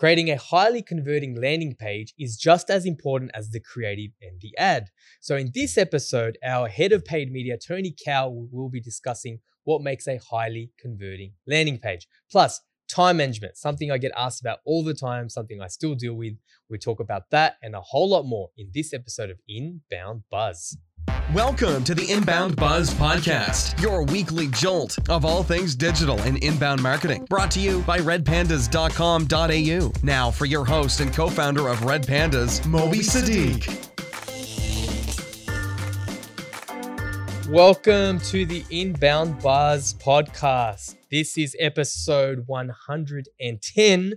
Creating a highly converting landing page is just as important as the creative and the ad. So, in this episode, our head of paid media, Tony Cow, will be discussing what makes a highly converting landing page. Plus, time management, something I get asked about all the time, something I still deal with. We talk about that and a whole lot more in this episode of Inbound Buzz. Welcome to the Inbound Buzz Podcast, your weekly jolt of all things digital and inbound marketing. Brought to you by redpandas.com.au. Now, for your host and co founder of Red Pandas, Moby Sadiq. Welcome to the Inbound Buzz Podcast. This is episode 110,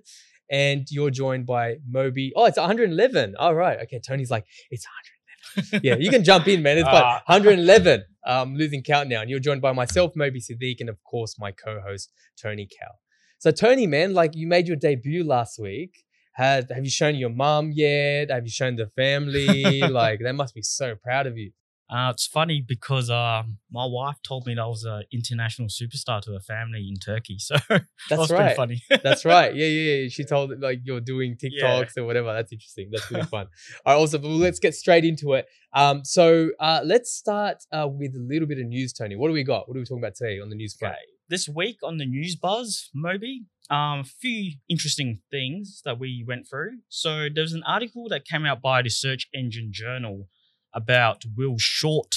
and you're joined by Moby. Oh, it's 111. All right. Okay. Tony's like, it's 100 yeah, you can jump in, man. It's fun. 111. Um, losing count now. And you're joined by myself, Moby Sadiq, and of course my co-host Tony Cow. So Tony, man, like you made your debut last week. Had have you shown your mom yet? Have you shown the family? like they must be so proud of you. Uh, it's funny because uh, my wife told me that I was an international superstar to her family in Turkey. So that's that was right. funny. that's right. Yeah, yeah, yeah. She told like you're doing TikToks yeah. or whatever. That's interesting. That's really fun. All right, also, well, let's get straight into it. Um, so uh, let's start uh, with a little bit of news, Tony. What do we got? What are we talking about today on the news front? Okay. This week on the news buzz, Moby, um, a few interesting things that we went through. So there was an article that came out by the Search Engine Journal about will short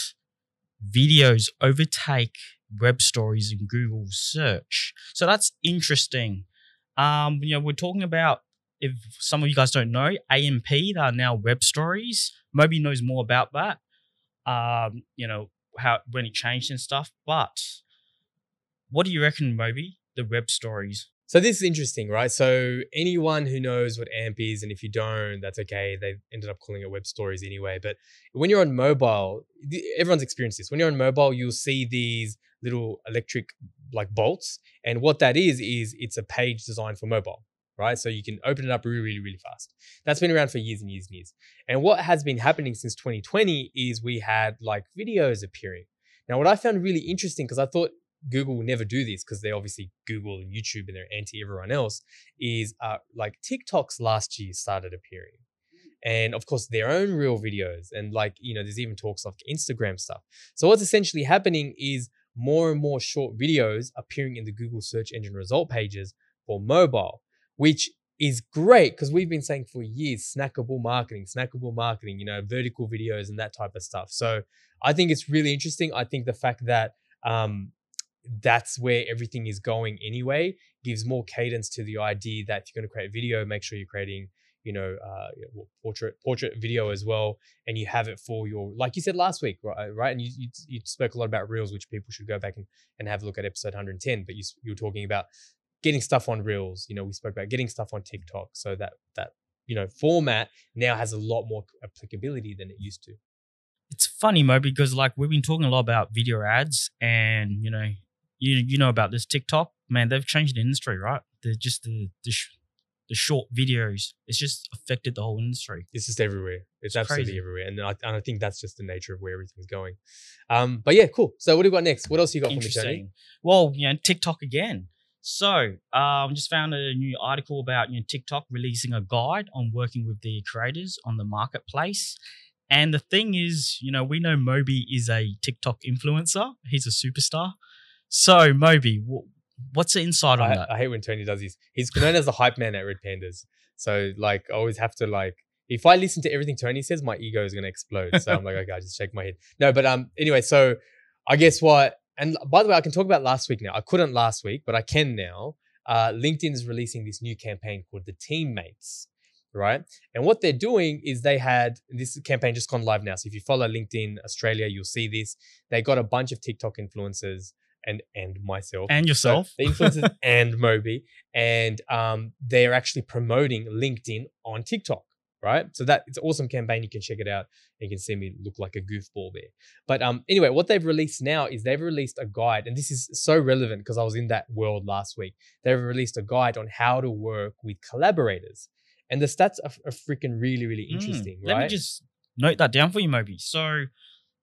videos overtake web stories in Google search. So that's interesting. Um, you know, we're talking about if some of you guys don't know, AMP, they are now web stories. Moby knows more about that. Um, you know, how when it changed and stuff. But what do you reckon, Moby? The web stories. So this is interesting, right? So anyone who knows what AMP is, and if you don't, that's okay. They ended up calling it web stories anyway. But when you're on mobile, everyone's experienced this. When you're on mobile, you'll see these little electric like bolts, and what that is is it's a page designed for mobile, right? So you can open it up really, really, really fast. That's been around for years and years and years. And what has been happening since 2020 is we had like videos appearing. Now, what I found really interesting because I thought Google will never do this because they obviously Google and YouTube and they're anti everyone else. Is uh, like TikToks last year started appearing, and of course their own real videos, and like you know there's even talks of Instagram stuff. So what's essentially happening is more and more short videos appearing in the Google search engine result pages for mobile, which is great because we've been saying for years snackable marketing, snackable marketing, you know, vertical videos and that type of stuff. So I think it's really interesting. I think the fact that um, that's where everything is going anyway gives more cadence to the idea that if you're going to create video make sure you're creating you know uh, portrait portrait video as well and you have it for your like you said last week right right? And you, you, you spoke a lot about reels which people should go back and, and have a look at episode 110 but you, you were talking about getting stuff on reels you know we spoke about getting stuff on tiktok so that that you know format now has a lot more applicability than it used to. It's funny mo because like we've been talking a lot about video ads and you know you you know about this TikTok, man. They've changed the industry, right? They're just the the, sh- the short videos. It's just affected the whole industry. It's just everywhere. It's, it's absolutely crazy. everywhere, and I, and I think that's just the nature of where everything's going. Um, but yeah, cool. So what do we got next? What else you got for me, Tony? Well, you know, TikTok again. So, um, just found a new article about you know TikTok releasing a guide on working with the creators on the marketplace. And the thing is, you know, we know Moby is a TikTok influencer. He's a superstar. So, Moby, what's the insight on I, that? I hate when Tony does this. He's known as the hype man at Red Pandas. So, like, I always have to like, if I listen to everything Tony says, my ego is gonna explode. So I'm like, okay, I just shake my head. No, but um, anyway, so I guess what, and by the way, I can talk about last week now. I couldn't last week, but I can now. Uh, LinkedIn is releasing this new campaign called the Teammates right? And what they're doing is they had this campaign just gone live now. So if you follow LinkedIn Australia, you'll see this. They got a bunch of TikTok influencers and and myself and yourself, so the influencers and Moby, and um, they are actually promoting LinkedIn on TikTok, right? So that it's an awesome campaign. You can check it out. You can see me look like a goofball there. But um, anyway, what they've released now is they've released a guide, and this is so relevant because I was in that world last week. They've released a guide on how to work with collaborators, and the stats are, are freaking really really hmm, interesting. Mm, right? Let me just note that down for you, Moby. So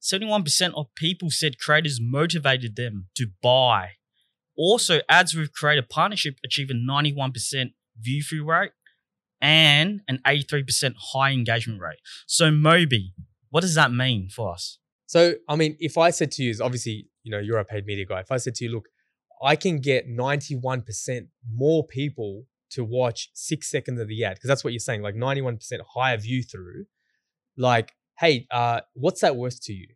71% of people said creators motivated them to buy. Also, ads with creator partnership achieve a 91% view through rate and an 83% high engagement rate. So, Moby, what does that mean for us? So, I mean, if I said to you, obviously, you know, you're a paid media guy. If I said to you, look, I can get 91% more people to watch six seconds of the ad, because that's what you're saying, like 91% higher view through. Like, hey, uh, what's that worth to you?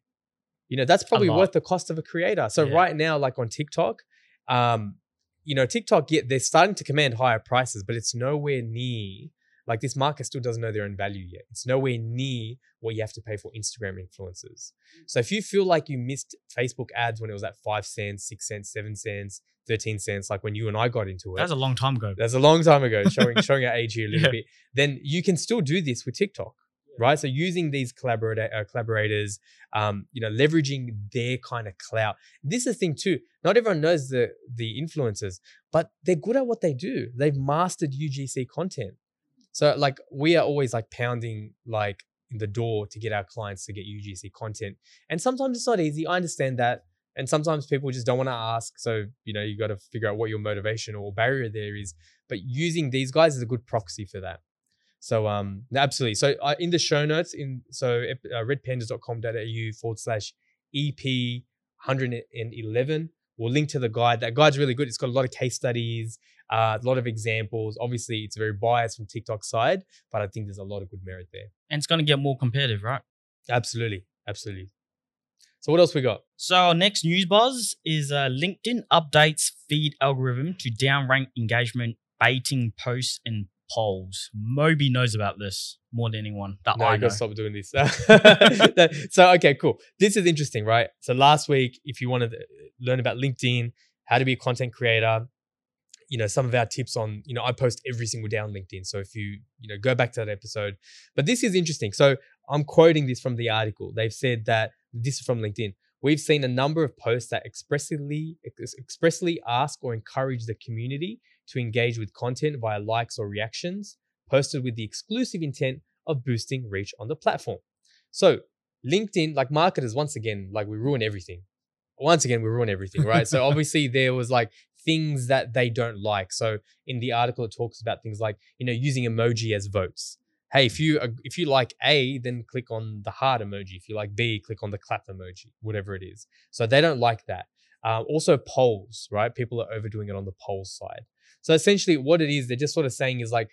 You know, that's probably worth the cost of a creator. So Yeah. right now, like on TikTok, um, you know, TikTok, yeah, they're starting to command higher prices, but it's nowhere near like this market still doesn't know their own value yet. It's nowhere near what you have to pay for Instagram influencers. So if you feel like you missed Facebook ads when it was at five cents, six cents, seven cents, 13 cents, like when you and I got into it, That was a long time ago. that's a long time ago, showing showing our age here a little Yeah. bit. Then you can still do this with TikTok, right? So using these collaborator uh, collaborators, um, you know, leveraging their kind of clout. This is the thing too. Not everyone knows the the influencers, but they're good at what they do. They've mastered UGC content. So like we are always like pounding like in the door to get our clients to get UGC content, and sometimes it's not easy. I understand that. And sometimes people just don't want to ask. So, you know, you got to figure out what your motivation or barrier there is. But using these guys is a good proxy for that. So, um, absolutely. So, uh, in the show notes, in so uh, redpandas.com.au forward slash EP 111, we'll link to the guide. That guide's really good. It's got a lot of case studies, uh, a lot of examples. Obviously, it's very biased from TikTok side, but I think there's a lot of good merit there. And it's going to get more competitive, right? Absolutely. Absolutely. So, what else we got? So our next news buzz is uh, LinkedIn updates feed algorithm to downrank engagement, baiting posts and polls. Moby knows about this more than anyone that No, I gotta stop doing this. So, okay, cool. This is interesting, right? So, last week, if you wanted to uh, learn about LinkedIn, how to be a content creator, you know, some of our tips on, you know, I post every single day on LinkedIn. So, if you, you know, go back to that episode, but this is interesting. So, I'm quoting this from the article. They've said that this is from LinkedIn. We've seen a number of posts that expressly expressly ask or encourage the community to engage with content via likes or reactions, posted with the exclusive intent of boosting reach on the platform. So, LinkedIn, like marketers, once again, like we ruin everything. Once again, we ruin everything, right? so obviously there was like things that they don't like. So in the article, it talks about things like you know using emoji as votes. Hey, if you if you like A, then click on the heart emoji. If you like B, click on the clap emoji, whatever it is. So they don't like that. Uh, also polls, right? People are overdoing it on the polls side. So essentially, what it is, they're just sort of saying is like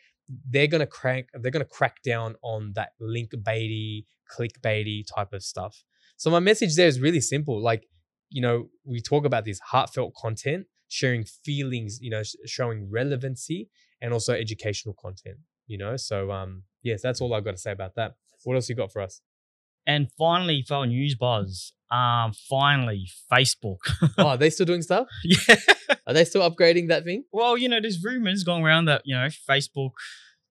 they're gonna crank, they're gonna crack down on that link baity, clickbaity type of stuff. So my message there is really simple. Like, you know, we talk about this heartfelt content, sharing feelings, you know, sh- showing relevancy, and also educational content. You know, so um, yes, that's all I've got to say about that. What else you got for us? And finally, for our news buzz, um, finally, Facebook. oh, are they still doing stuff? yeah. Are they still upgrading that thing? Well, you know, there's rumors going around that, you know, Facebook,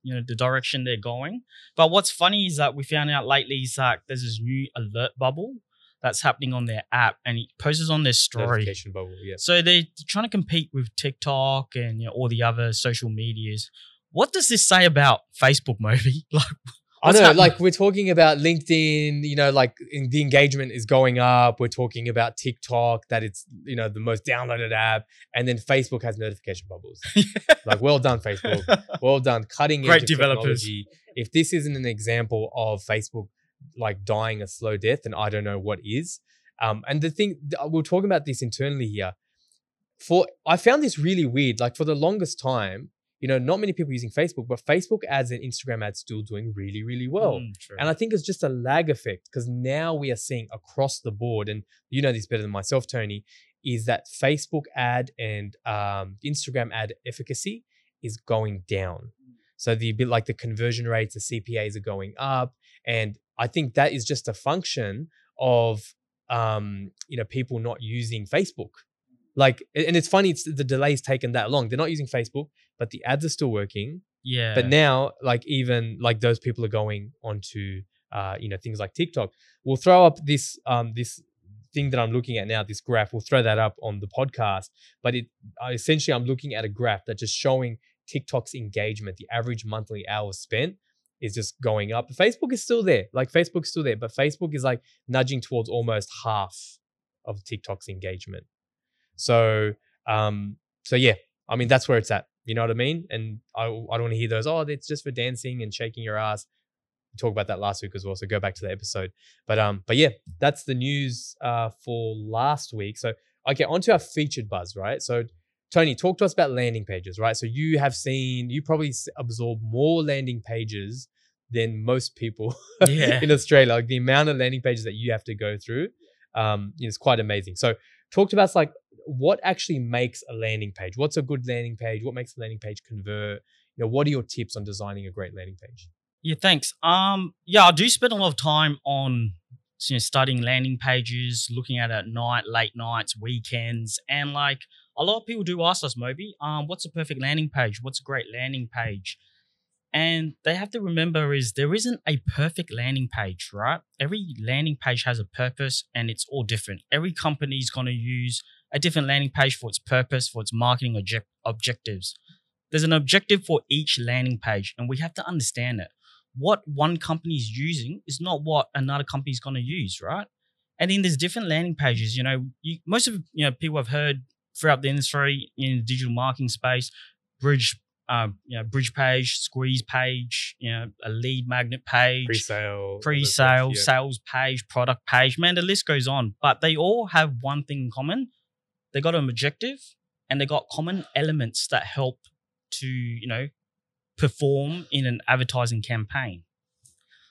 you know, the direction they're going. But what's funny is that we found out lately is that there's this new alert bubble that's happening on their app and it posts on their story. Notification bubble. Yeah. So they're trying to compete with TikTok and you know, all the other social medias. What does this say about Facebook, Moby? Like, I know, happening? like we're talking about LinkedIn, you know, like in- the engagement is going up. We're talking about TikTok, that it's, you know, the most downloaded app. And then Facebook has notification bubbles. Like, well done, Facebook. Well done. Cutting Great edge developers. technology. If this isn't an example of Facebook like dying a slow death, then I don't know what is. Um, and the thing, we're talking about this internally here. For I found this really weird. Like for the longest time, you know, not many people using Facebook, but Facebook ads and Instagram ads still doing really, really well. Mm. And I think it's just a lag effect because now we are seeing across the board, and you know this better than myself, Tony, is that Facebook ad and um, Instagram ad efficacy is going down. So the bit like the conversion rates, the CPAs are going up, and I think that is just a function of um, you know people not using Facebook. Like, and it's funny, it's the delay's taken that long. They're not using Facebook, but the ads are still working. yeah. But now, like even like those people are going onto uh, you know things like TikTok. We'll throw up this um this thing that I'm looking at now, this graph. We'll throw that up on the podcast. But it uh, essentially, I'm looking at a graph that's just showing TikTok's engagement. The average monthly hours spent is just going up. Facebook is still there. Like Facebook's still there, but Facebook is like nudging towards almost half of TikTok's engagement. So um so yeah, I mean that's where it's at. You know what I mean? And I, I don't want to hear those, oh, it's just for dancing and shaking your ass. We talked about that last week as well. So go back to the episode. But um, but yeah, that's the news uh for last week. So okay, on to our featured buzz, right? So Tony, talk to us about landing pages, right? So you have seen, you probably absorb more landing pages than most people Yeah. in Australia. Like the amount of landing pages that you have to go through um, is quite amazing. So talk to us like what actually makes a landing page? What's a good landing page? What makes a landing page convert? You know, what are your tips on designing a great landing page? Yeah, thanks. Um, yeah, I do spend a lot of time on you know studying landing pages, looking at it at night, late nights, weekends, and like a lot of people do ask us, Moby, um, what's a perfect landing page? What's a great landing page? And they have to remember is there isn't a perfect landing page, right? Every landing page has a purpose and it's all different. Every company is going to use a different landing page for its purpose, for its marketing object- objectives. There's an objective for each landing page, and we have to understand it. What one company is using is not what another company is going to use, right? And then there's different landing pages. You know, you, most of you know people have heard throughout the industry in the digital marketing space, bridge, uh, you know, bridge page, squeeze page, you know, a lead magnet page, Pre-sale, pre-sale, yeah. sales page, product page. Man, the list goes on. But they all have one thing in common. They got an objective and they got common elements that help to, you know, perform in an advertising campaign.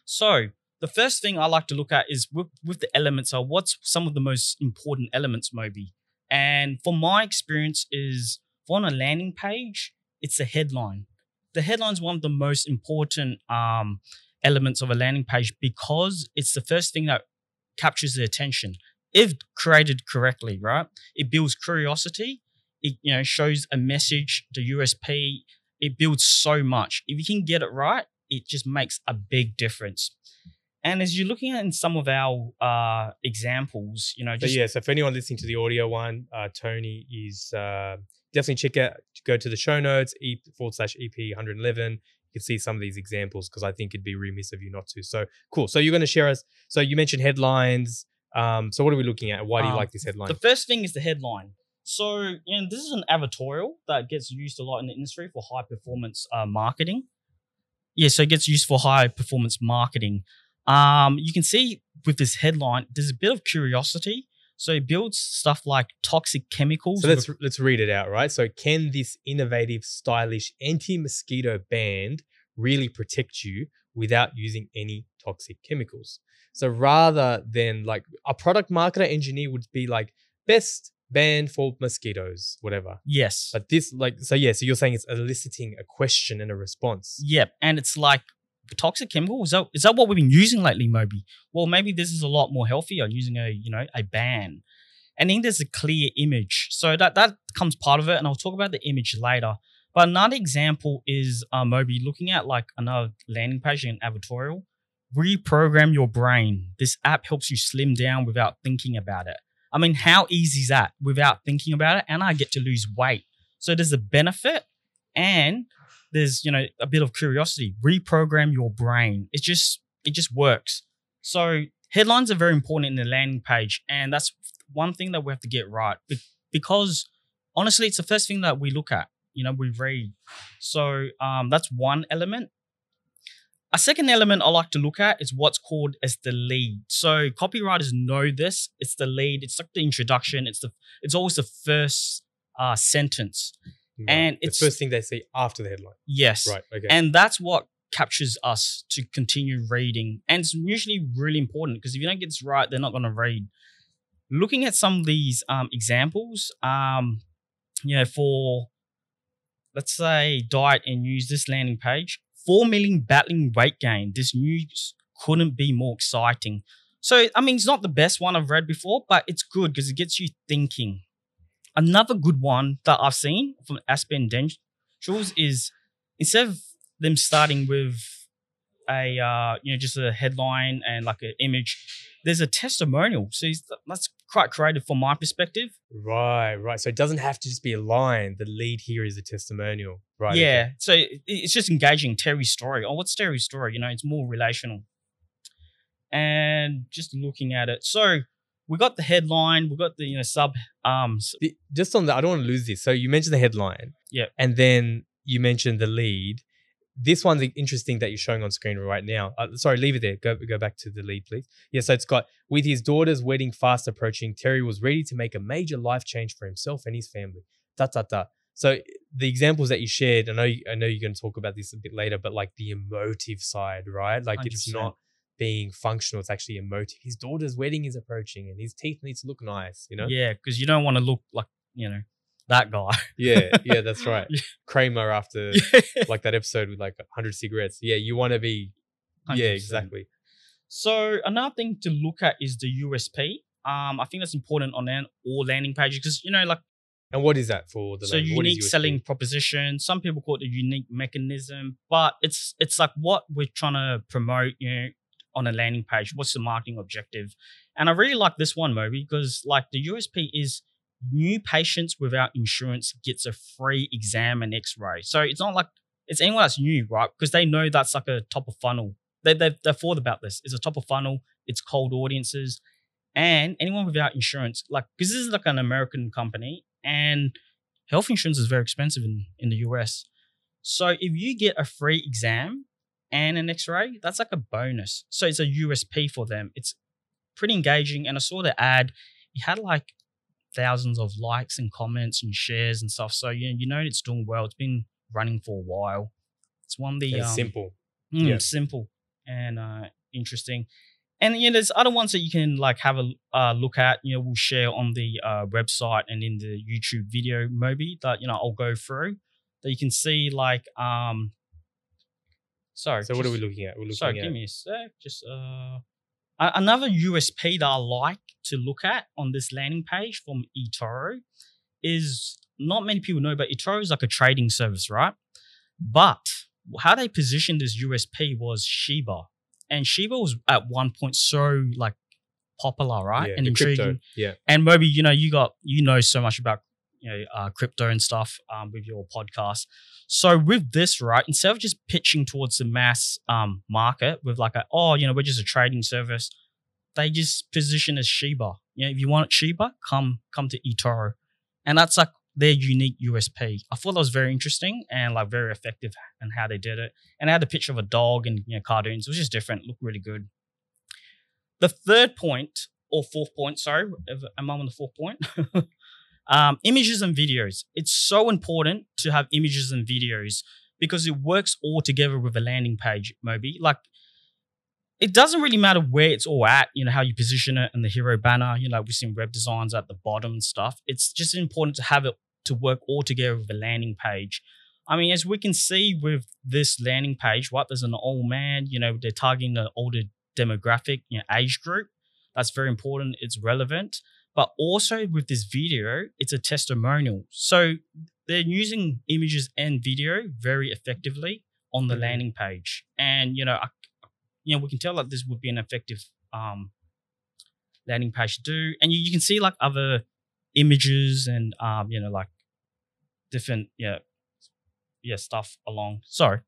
So the first thing I like to look at is with, with the elements are what's some of the most important elements, Moby. And from my experience is for on a landing page, it's the headline. The headline is one of the most important um, elements of a landing page because it's the first thing that captures the attention if created correctly right it builds curiosity it you know shows a message the usp it builds so much if you can get it right it just makes a big difference and as you're looking at in some of our uh, examples you know So just yeah, so for anyone listening to the audio one, uh, Tony is uh, definitely check out, go to the show notes, e forward slash EP 111. You can see some of these examples because I think it'd be remiss of you not to. So cool. So you're going to share us. So you mentioned headlines. Um, so what are we looking at? Why do you Um, like this headline? The first thing is the headline. So, you know, this is an advertorial that gets used a lot in the industry for high performance uh, marketing. Yeah, so it gets used for high performance marketing. Um, you can see with this headline, there's a bit of curiosity. So it builds stuff like toxic chemicals. So let's with- let's read it out, right? So can this innovative, stylish anti-mosquito band really protect you without using any toxic chemicals? So rather than like a product marketer engineer would be like best band for mosquitoes, whatever. yes. But this like so yeah, so you're saying it's eliciting a question and a response. Yep. And it's like toxic chemical. Is that, is that what we've been using lately, Moby? Well, maybe this is a lot more healthier using a, you know, a ban. And then there's a clear image. So that, that comes part of it. And I'll talk about the image later. But another example is uh, Moby looking at like another landing page in advertorial. Reprogram your brain. This app helps you slim down without thinking about it. I mean, how easy is that without thinking about it? And I get to lose weight. So there's a benefit and there's, you know, a bit of curiosity. Reprogram your brain. It just it just works. So headlines are very important in the landing page. And that's one thing that we have to get right. Be- because honestly, it's the first thing that we look at. You know, we read. So um, that's one element. A second element I like to look at is what's called as the lead. So copywriters know this. It's the lead. It's like the introduction. It's the. It's always the first uh, sentence. Right. And the first thing they see after the headline. Yes. Right. Okay. And that's what captures us to continue reading. And it's usually really important because if you don't get this right, they're not going to read. Looking at some of these um, examples, um, you know, for let's say diet and use this landing page, 4 million battling weight gain. This news couldn't be more exciting. So, I mean, it's not the best one I've read before, but it's good because it gets you thinking. Another good one that I've seen from Aspen Dentals is instead of them starting with a uh, you know just a headline and like an image, there's a testimonial. So that's quite creative from my perspective. right. Right. So it doesn't have to just be a line. The lead here is a testimonial. Right. okay. yeah. So it's just engaging Terry's story. Oh, what's Terry's story? You know, it's more relational. And just looking at it. So we got the headline, we got the you know sub um just on that, I don't want to lose this. So you mentioned the headline. Yeah. And then you mentioned the lead. This one's interesting that you're showing on screen right now. Uh, sorry, leave it there. Go go back to the lead, please. Yeah, so it's got with his daughter's wedding fast approaching, Terry was ready to make a major life change for himself and his family. Da da da. So the examples that you shared, I know you, I know you're going to talk about this a bit later, but like the emotive side, right? Like it's 100%. not being functional; it's actually emotive. His daughter's wedding is approaching, and his teeth need to look nice. You know? yeah, because you don't want to look like you know that guy. Yeah, yeah, that's right. Kramer after yeah, like that episode with like 100 cigarettes. Yeah, you want to be. Yeah, 100%. exactly. So another thing to look at is the USP. Um, I think that's important on an, all landing pages because you know, like And what is that for the so land? What is unique USP? selling proposition. Some people call it a unique mechanism, but it's it's like what we're trying to promote, you know, on a landing page. What's the marketing objective? And I really like this one, Moby, because like the USP is new patients without insurance gets a free exam and X-ray. So it's not like it's anyone that's new, right? Because they know that's like a top of funnel. They they they've thought about this. It's a top of funnel. It's cold audiences, and anyone without insurance, like because this is like an American company, and health insurance is very expensive in, in the US. So if you get a free exam and an X-ray, that's like a bonus. So it's a USP for them. It's pretty engaging. And I saw the ad, it had like thousands of likes and comments and shares and stuff. So you you know it's doing well. It's been running for a while. It's one of the um, simple. Mm, Yeah. simple and uh, interesting. And you know, there's other ones that you can like have a uh, look at. You know, we'll share on the uh, website and in the YouTube video, Moby that you know I'll go through that you can see. Like, um, sorry. So what are we looking at? We're looking Sorry, at. give me a sec. Just uh, another USP that I like to look at on this landing page from eToro is not many people know, but eToro is like a trading service, right? But how they positioned this USP was Shiba, and Shiba was at one point so like popular, right, yeah, and intriguing. crypto. Yeah. And Moby, you know, you got you know so much about you know uh, crypto and stuff um, with your podcast. So with this, right, instead of just pitching towards the mass um, market with like a oh, you know, we're just a trading service, they just position as Shiba. You know, if you want Shiba, come come to eToro, and that's like their unique USP. I thought that was very interesting and like very effective and how they did it. And they had a picture of a dog and you know cartoons. Was just different. Looked really good. The third point or fourth point, sorry, am I on the fourth point? um, images and videos. It's so important to have images and videos because it works all together with a landing page, Moby. Like, it doesn't really matter where it's all at, you know, how you position it and the hero banner, you know, like we've seen web designs at the bottom and stuff. It's just important to have it to work all together with a landing page. I mean, as we can see with this landing page, right, there's an old man, you know, they're targeting the older demographic, you know, age group. That's very important. It's relevant. But also with this video, it's a testimonial. So they're using images and video very effectively on the Mhm. landing page. And, you know, I, you know, we can tell that this would be an effective um, landing page to do. And you, you can see like other images and, um, you know, like different, yeah, yeah, stuff along. Sorry.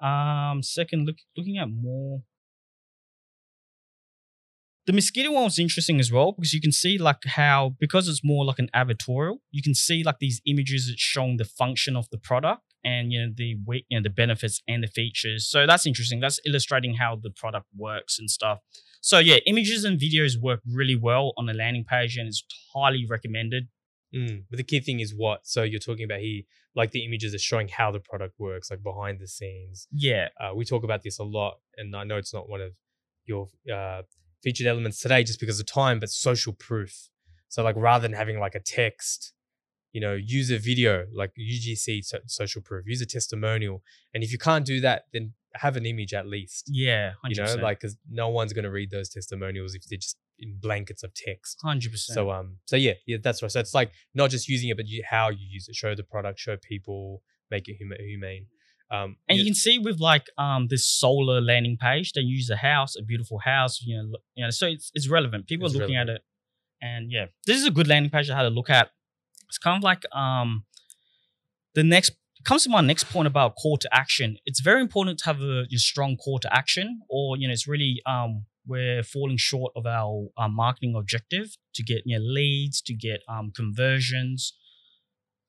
Um, second, look, looking at more the mosquito one was interesting as well because you can see like how because it's more like an advertorial, you can see like these images that's showing the function of the product and you know the you know the benefits and the features. So that's interesting. That's illustrating how the product works and stuff. So yeah, images and videos work really well on the landing page and it's highly recommended. Mm. But the key thing is what? So you're talking about here, like the images are showing how the product works, like behind the scenes. Yeah, Uh, we talk about this a lot, and I know it's not one of your uh, featured elements today just because of time, but social proof. So like rather than having like a text, you know, use a video like UGC so- social proof, use a testimonial, and if you can't do that, then have an image at least. yeah, 100%. You know, like because no one's gonna read those testimonials if they're just in blankets of text. hundred percent. So um, so yeah, yeah, that's right. So it's like not just using it, but you, how you use it. Show the product, show people, make it huma- humane. Um, And you can see with like um this solar landing page, they use a house, a beautiful house, you know, you know, so it's it's relevant. People It's are looking relevant. at it, and yeah, this is a good landing page I had to look at. It's kind of like um the next comes to my next point about call to action. It's very important to have a, strong call to action, or you know, it's really um we're falling short of our uh, marketing objective to get you know, leads, to get um, conversions.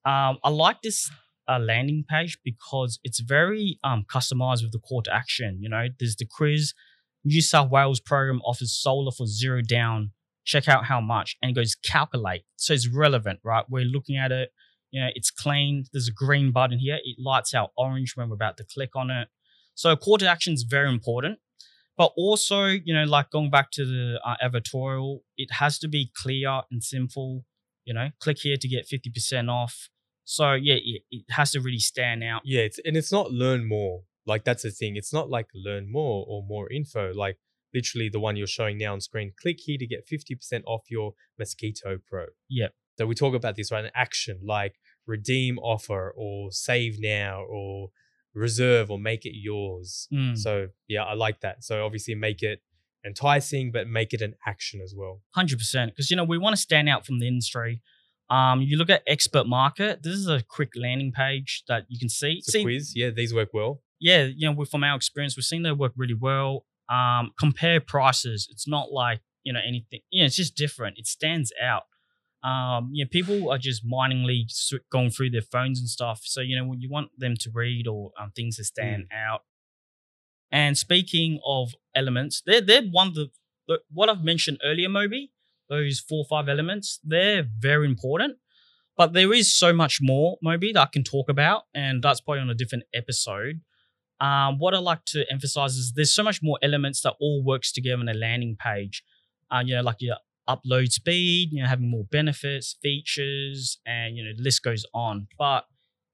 Um, I like this landing page because it's very um, customized with the call to action. You know, there's the quiz. New South Wales program offers solar for zero down. Check out how much, and it goes calculate. So it's relevant, right? We're looking at it. You know, it's clean. There's a green button here. It lights out orange when we're about to click on it. So call to action is very important. But also, you know, like going back to the uh, it has to be clear and simple. You know, click here to get 50% off. So yeah, it, it has to really stand out. Yeah, it's and it's not learn more. Like that's the thing. It's not like learn more or more info. Like literally the one you're showing now on screen. Click here to get 50% off your Mosquito Pro. Yep. So we talk about this right an action like redeem offer or save now or reserve or make it yours. Mm. So yeah, I like that. So obviously make it enticing, but make it an action as well. Hundred percent, because you know we want to stand out from the industry. Um, you look at expert market. This is a quick landing page that you can see. It's a see, quiz. Yeah, these work well. yeah, you know, from our experience, we've seen they work really well. Um, compare prices. It's not like you know anything. You know, it's just different. It stands out. Um, you know, people are just miningly going through their phones and stuff. So you know, when you want them to read or um, things to stand out. And speaking of elements, they're they're one of the, the what I've mentioned earlier, Moby. Those four or five elements, they're very important. But there is so much more, Moby, that I can talk about, and that's probably on a different episode. Um, what I like to emphasize is there's so much more elements that all works together on a landing page. Uh, you know, like your upload speed, you know, having more benefits, features, and you know, the list goes on. But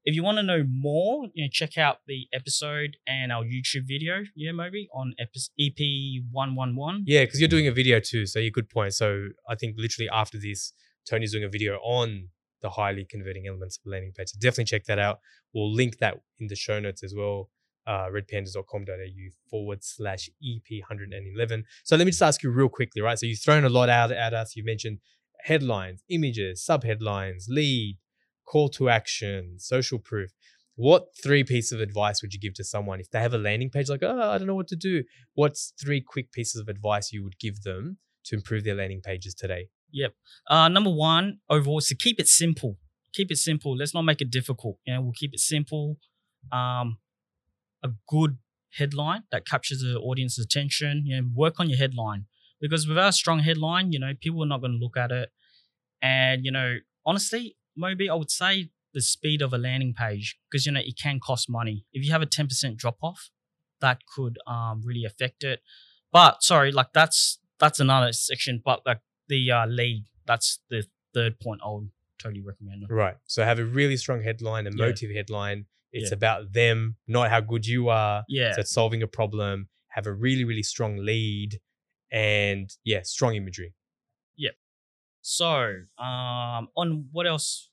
if you want to know more, you know, check out the episode and our YouTube video, yeah, Moby, on EP one one one. Yeah, because you're doing a video too. So you good point. So I think literally after this, Tony's doing a video on the highly converting elements of landing page. So definitely check that out. We'll link that in the show notes as well. Uh, redpandas.com.au forward slash EP 111. So let me just ask you real quickly, right? So you've thrown a lot out at us. You mentioned headlines, images, sub headlines, lead, call to action, social proof. What three pieces of advice would you give to someone if they have a landing page like, oh, I don't know what to do? What's three quick pieces of advice you would give them to improve their landing pages today? Yep. Uh, number one, overall, is to keep it simple. Keep it simple. Let's not make it difficult. You know, we'll keep it simple. Um, a good headline that captures the audience's attention. You know, work on your headline because without a strong headline, you know, people are not going to look at it. And you know, honestly, maybe I would say the speed of a landing page because you know it can cost money. If you have a ten percent drop off, that could um really affect it. But sorry, like that's that's another section. But like the uh, lead, that's the third point I would totally recommend. Right. So have a really strong headline, a Yeah. motive headline. It's Yeah. about them, not how good you are. Yeah, So it's solving a problem. Have a really, really strong lead, and yeah, strong imagery. Yep. So, um, on what else?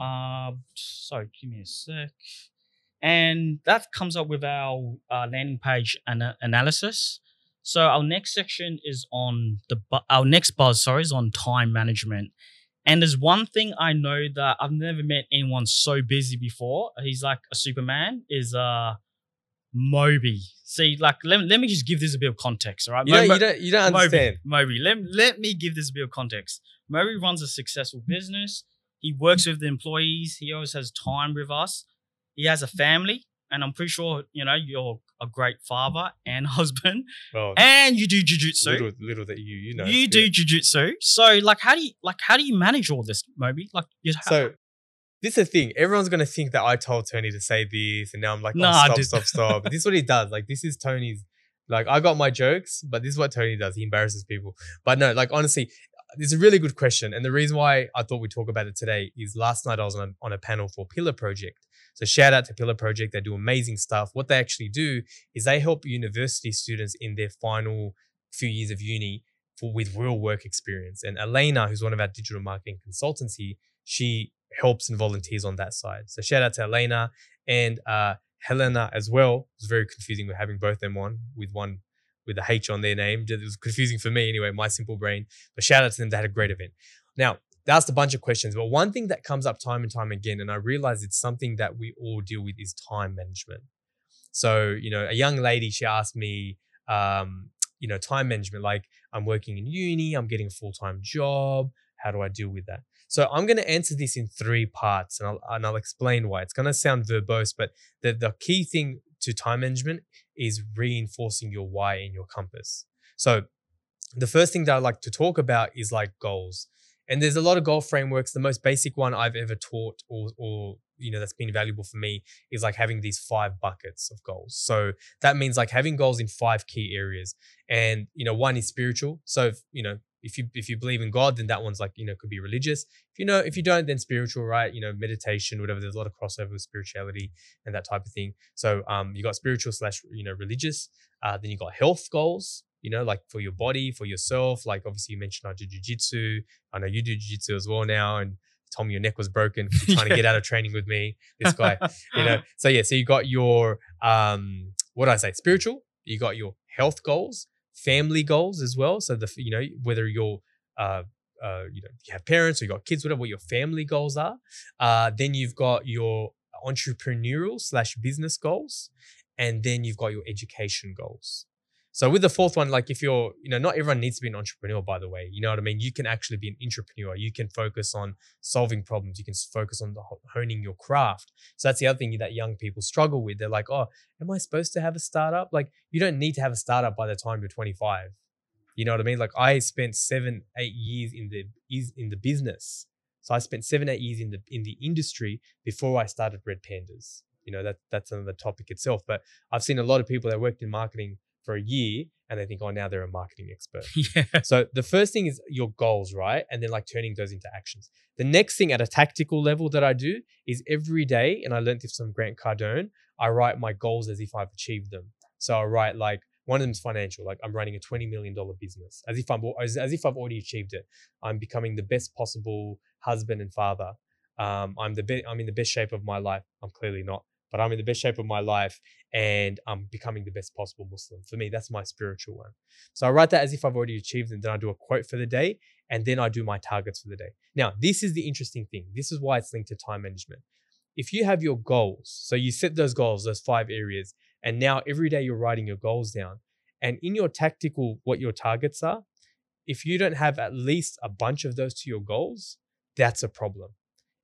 Uh, sorry, give me a sec. And that comes up with our uh, landing page ana- analysis. So our next section is on the bu- our next buzz. Sorry, is on time management. And there's one thing I know that I've never met anyone so busy before. He's like a Superman. Is uh Moby. See, like let, let me just give this a bit of context. All right, You Mo- you don't, you don't understand. Moby, let, let me give this a bit of context. Moby runs a successful business. He works with the employees. He always has time with us. He has a family, and I'm pretty sure you know you're a great father and husband, Well, and you do jujitsu. little, little that you, you know. you do yeah. jujitsu. So, like, how do you like how do you manage all this, Moby? Like, you So this is the thing. Everyone's gonna think that I told Tony to say this, and now I'm like, oh, Nah, stop, stop, stop. But this is what he does. Like this is Tony's. Like I got my jokes, but this is what Tony does. He embarrasses people. But no, like honestly, it's a really good question. And the reason why I thought we'd talk about it today is last night I was on a, on a panel for Pillar Project. So shout out to Pillar Project. They do amazing stuff. What they actually do is they help university students in their final few years of uni for with real work experience. And Elena, who's one of our digital marketing consultancy, she helps and volunteers on that side. So shout out to Elena and uh, Helena as well. It was very confusing with having both them on with one with a H on their name. It was confusing for me anyway, my simple brain. But shout out to them. They had a great event. Now, they asked a bunch of questions, but one thing that comes up time and time again, and I realize it's something that we all deal with, is time management. So, you know, a young lady, she asked me, um, you know, time management. Like I'm working in uni, I'm getting a full time job. How do I deal with that? So I'm going to answer this in three parts, and I'll and I'll explain why. It's going to sound verbose, but the the key thing to time management is reinforcing your why and your compass. So the first thing that I like to talk about is like goals. And there's a lot of goal frameworks. The most basic one I've ever taught or, or you know that's been valuable for me is like having these five buckets of goals. So that means like having goals in five key areas. And you know, one is spiritual. So if, you know, if you if you believe in God, then that one's like, you know, could be religious. If you know, if you don't, then spiritual, right? You know, meditation, whatever. There's a lot of crossover with spirituality and that type of thing. So um you got spiritual slash, you know, religious. Uh, then you got health goals, you know, like for your body, for yourself. Like obviously you mentioned I do jujitsu. I know you do jujitsu as well now. And told me your neck was broken trying to get out of training with me. This guy, you know. So yeah, so you got your um what did I say? Spiritual. You got your health goals, family goals as well. So the you know whether you're uh uh, you know, you have parents or you got kids, whatever what your family goals are. Uh, then you've got your entrepreneurial slash business goals, and then you've got your education goals. So with the fourth one, like if you're, you know, not everyone needs to be an entrepreneur, by the way. You know what I mean? You can actually be an entrepreneur. You can focus on solving problems. You can focus on the, honing your craft. So that's the other thing that young people struggle with. They're like, oh, am I supposed to have a startup? Like you don't need to have a startup by the time you're 25. You know what I mean? Like I spent seven, eight years in the in the business. So I spent seven, eight years in the in the industry before I started Red Pandas. You know that that's another topic itself. But I've seen a lot of people that worked in marketing for a year and they think, oh, now they're a marketing expert. Yeah. So the first thing is your goals, right? And then like turning those into actions. The next thing at a tactical level that I do is every day, and I learned this from Grant Cardone, I write my goals as if I've achieved them. So I write like one of them is financial, like I'm running a $20 million business, as if I'm as, as if I've already achieved it. I'm becoming the best possible husband and father. Um, I'm the be- I'm in the best shape of my life. I'm clearly not but I'm in the best shape of my life and I'm becoming the best possible Muslim. For me, that's my spiritual one. So I write that as if I've already achieved and then I do a quote for the day and then I do my targets for the day. Now, this is the interesting thing. This is why it's linked to time management. If you have your goals, so you set those goals, those five areas, and now every day you're writing your goals down. And in your tactical, what your targets are, if you don't have at least a bunch of those to your goals, that's a problem.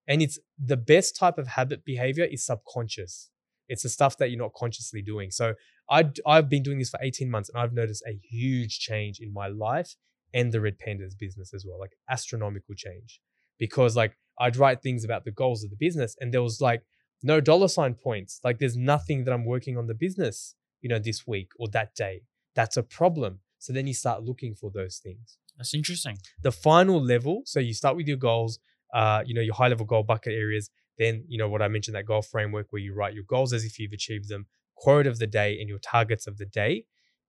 And it's the best type of habit behavior is subconscious. It's the stuff that you're not consciously doing. So I, I've been doing this for 18 months and I've noticed a huge change in my life and the Red Pandas business as well, like astronomical change. Because like I'd write things about the goals of the business and there was like no dollar sign points. Like there's nothing that I'm working on the business, you know, this week or that day. That's a problem. So then you start looking for those things. That's interesting. The final level, so you start with your goals, uh, you know, your high level goal bucket areas. Then, you know, what I mentioned, that goal framework where you write your goals as if you've achieved them, quote of the day and your targets of the day,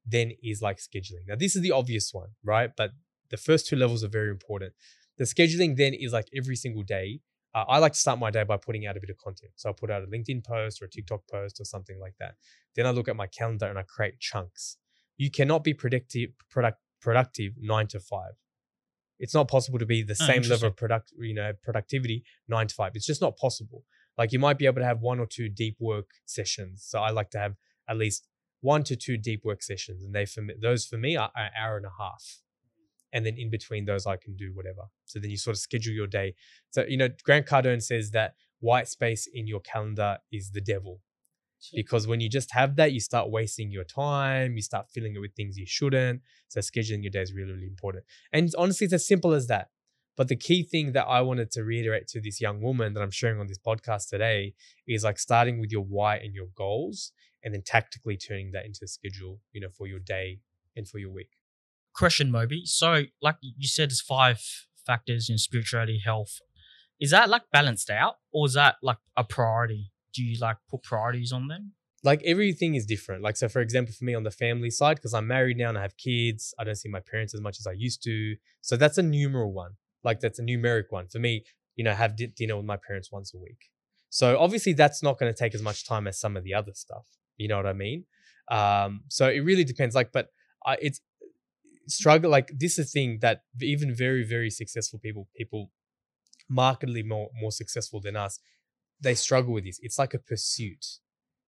then is like scheduling. Now, this is the obvious one, right? But the first two levels are very important. The scheduling then is like every single day. Uh, I like to start my day by putting out a bit of content. So I put out a LinkedIn post or a TikTok post or something like that. Then I look at my calendar and I create chunks. You cannot be predictive, product, productive nine to five it's not possible to be the oh, same level of product, you know, productivity nine to five. It's just not possible. Like you might be able to have one or two deep work sessions. So I like to have at least one to two deep work sessions, and they for me, those for me are an hour and a half. And then in between those, I can do whatever. So then you sort of schedule your day. So you know, Grant Cardone says that white space in your calendar is the devil because when you just have that, you start wasting your time, you start filling it with things you shouldn't. So scheduling your day is really, really important. And honestly, it's as simple as that. But the key thing that I wanted to reiterate to this young woman that I'm sharing on this podcast today is like starting with your why and your goals and then tactically turning that into a schedule, you know, for your day and for your week. Question, Moby. So, like you said, there's five factors in spirituality, health. Is that like balanced out or is that like a priority? Do you like put priorities on them? Like everything is different. Like so, for example, for me on the family side, because I'm married now and I have kids, I don't see my parents as much as I used to. So that's a numeral one. Like that's a numeric one for me. You know, have dinner with my parents once a week. So obviously that's not going to take as much time as some of the other stuff. You know what I mean? Um, so it really depends. Like, but uh, it's struggle. Like this is a thing that even very very successful people, people markedly more more successful than us, they struggle with this. It's like a pursuit.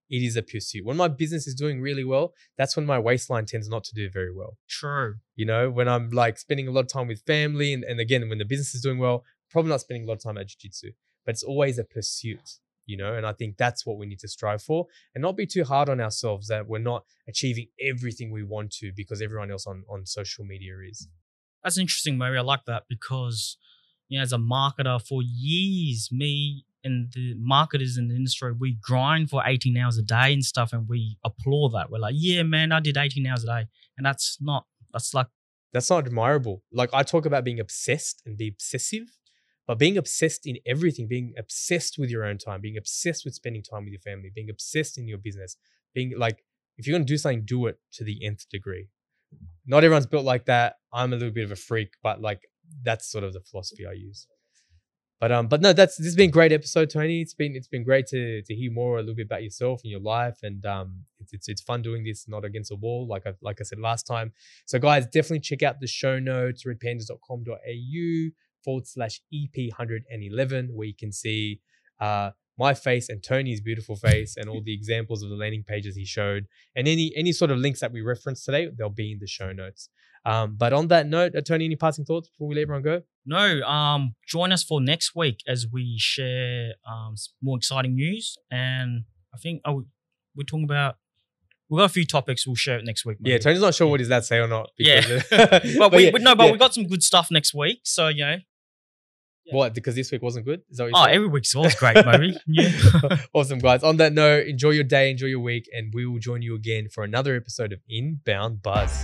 it is a pursuit. When my business is doing really well, that's when my waistline tends not to do very well. True. You know, when I'm like spending a lot of time with family, and, and again, when the business is doing well, probably not spending a lot of time at jiu-jitsu, but it's always a pursuit, you know, and I think that's what we need to strive for and not be too hard on ourselves that we're not achieving everything we want to because everyone else on, on social media is. That's interesting, Murray. I like that because, you know, as a marketer for years, me and the marketers in the industry, we grind for 18 hours a day and stuff, and we applaud that. We're like, yeah, man, I did 18 hours a day. And that's not, that's like, That's not admirable. Like I talk about being obsessed and be obsessive, but being obsessed in everything, being obsessed with your own time, being obsessed with spending time with your family, being obsessed in your business, being like, if you're gonna do something, do it to the nth degree. Not everyone's built like that. I'm a little bit of a freak, but like that's sort of the philosophy I use. But um, but no, that's this has been a great episode, Tony. It's been it's been great to to hear more a little bit about yourself and your life, and um, it's it's, it's fun doing this not against a wall, like I like I said last time. So guys, definitely check out the show notes, redpandas.com.au forward slash EP hundred and eleven, where you can see uh my face and Tony's beautiful face and all the examples of the landing pages he showed, and any any sort of links that we referenced today, they'll be in the show notes. Um, but on that note, uh, Tony, any passing thoughts before we let everyone go? No, um, join us for next week as we share um, more exciting news. And I think oh, we're talking about, we've got a few topics we'll share next week. Yeah. Tony's not sure what does that say or not. Yeah. because- But, we, yeah, no, but yeah. we got some good stuff next week. So, you know, what because this week wasn't good. Is that what oh, saying? every week's always great, Murray. Yeah. awesome, guys. On that note, enjoy your day, enjoy your week, and we will join you again for another episode of Inbound Buzz.